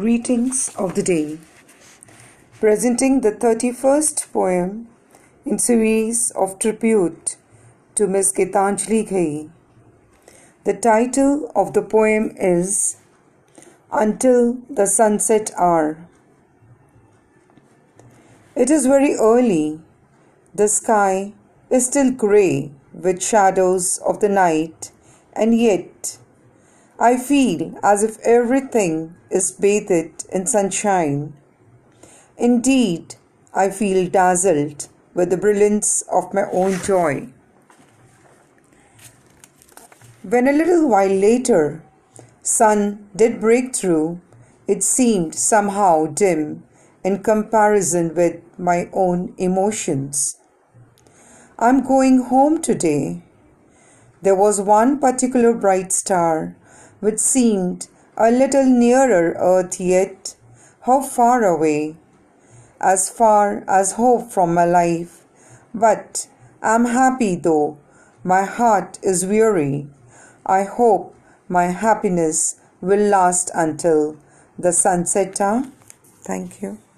Greetings of the day. Presenting the 31st poem in series of tribute to Miss Gitanjali Ghai. The title of the poem is Until the Sunset Hour. It is very early. The sky is still grey with shadows of the night, and yet I feel as if everything is bathed in sunshine. Indeed, I feel dazzled with the brilliance of my own joy. When a little while later sun did break through, it seemed somehow dim in comparison with my own emotions. I'm going home today. There was one particular bright star which seemed a little nearer earth yet how far away? As far as hope from my life. But i'm happy though. My heart is weary. I hope my happiness will last until the sunset time. thank you